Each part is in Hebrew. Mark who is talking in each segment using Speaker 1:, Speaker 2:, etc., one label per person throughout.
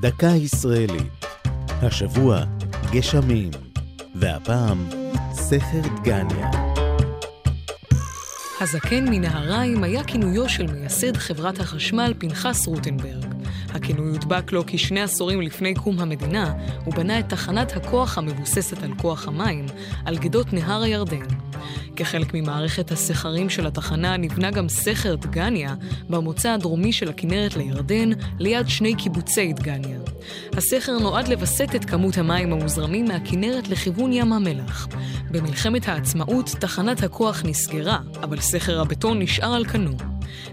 Speaker 1: דקה ישראלית. השבוע גשמים, והפעם סכר דגניה.
Speaker 2: הזקן מנהריים היה כינויו של מייסד חברת החשמל פנחס רוטנברג. הכינוי הודבק לו כשני עשורים לפני קום המדינה, הוא בנה את תחנת הכוח המבוססת על כוח המים, על גדות נהר הירדן. כחלק ממערכת הסכרים של התחנה נבנה גם סכר דגניה, במוצא הדרומי של הכנרת לירדן, ליד שני קיבוצי דגניה. הסכר נועד לווסת את כמות המים המוזרמים מהכנרת לכיוון ים המלח. במלחמת העצמאות תחנת הכוח נסגרה, אבל סכר הבטון נשאר על כנו.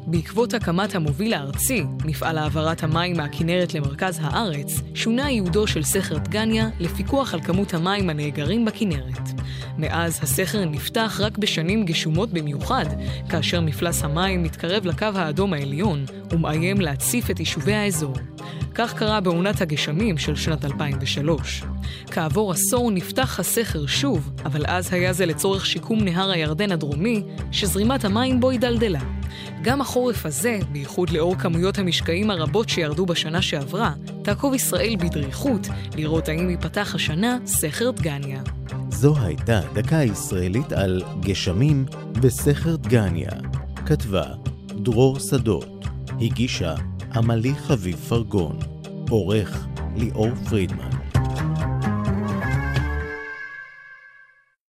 Speaker 2: בעקבות הקמת המוביל הארצי, מפעל העברת המים מהכנרת למרכז הארץ, שונה ייעודו של סכר דגניה לפיקוח על כמות המים הנאגרים בכנרת. מאז הסכר נפתח רק בשנים גשומות במיוחד, כאשר מפלס המים מתקרב לקו האדום העליון ומאיים להציף את יישובי האזור. כך קרה בעונת הגשמים של שנת 2003. כעבור עשור נפתח הסכר שוב, אבל אז היה זה לצורך שיקום נהר הירדן הדרומי, שזרימת המים בו הידלדלה. גם החורף הזה, בייחוד לאור כמויות המשקעים הרבות שירדו בשנה שעברה, תעקוב ישראל בדריכות לראות האם ייפתח השנה סכר דגניה.
Speaker 1: זו הייתה דקה ישראלית על גשמים בסכר דגניה. כתבה דרור שדות, הגישה עמלי חביב פרגון, עורך ליאור פרידמן.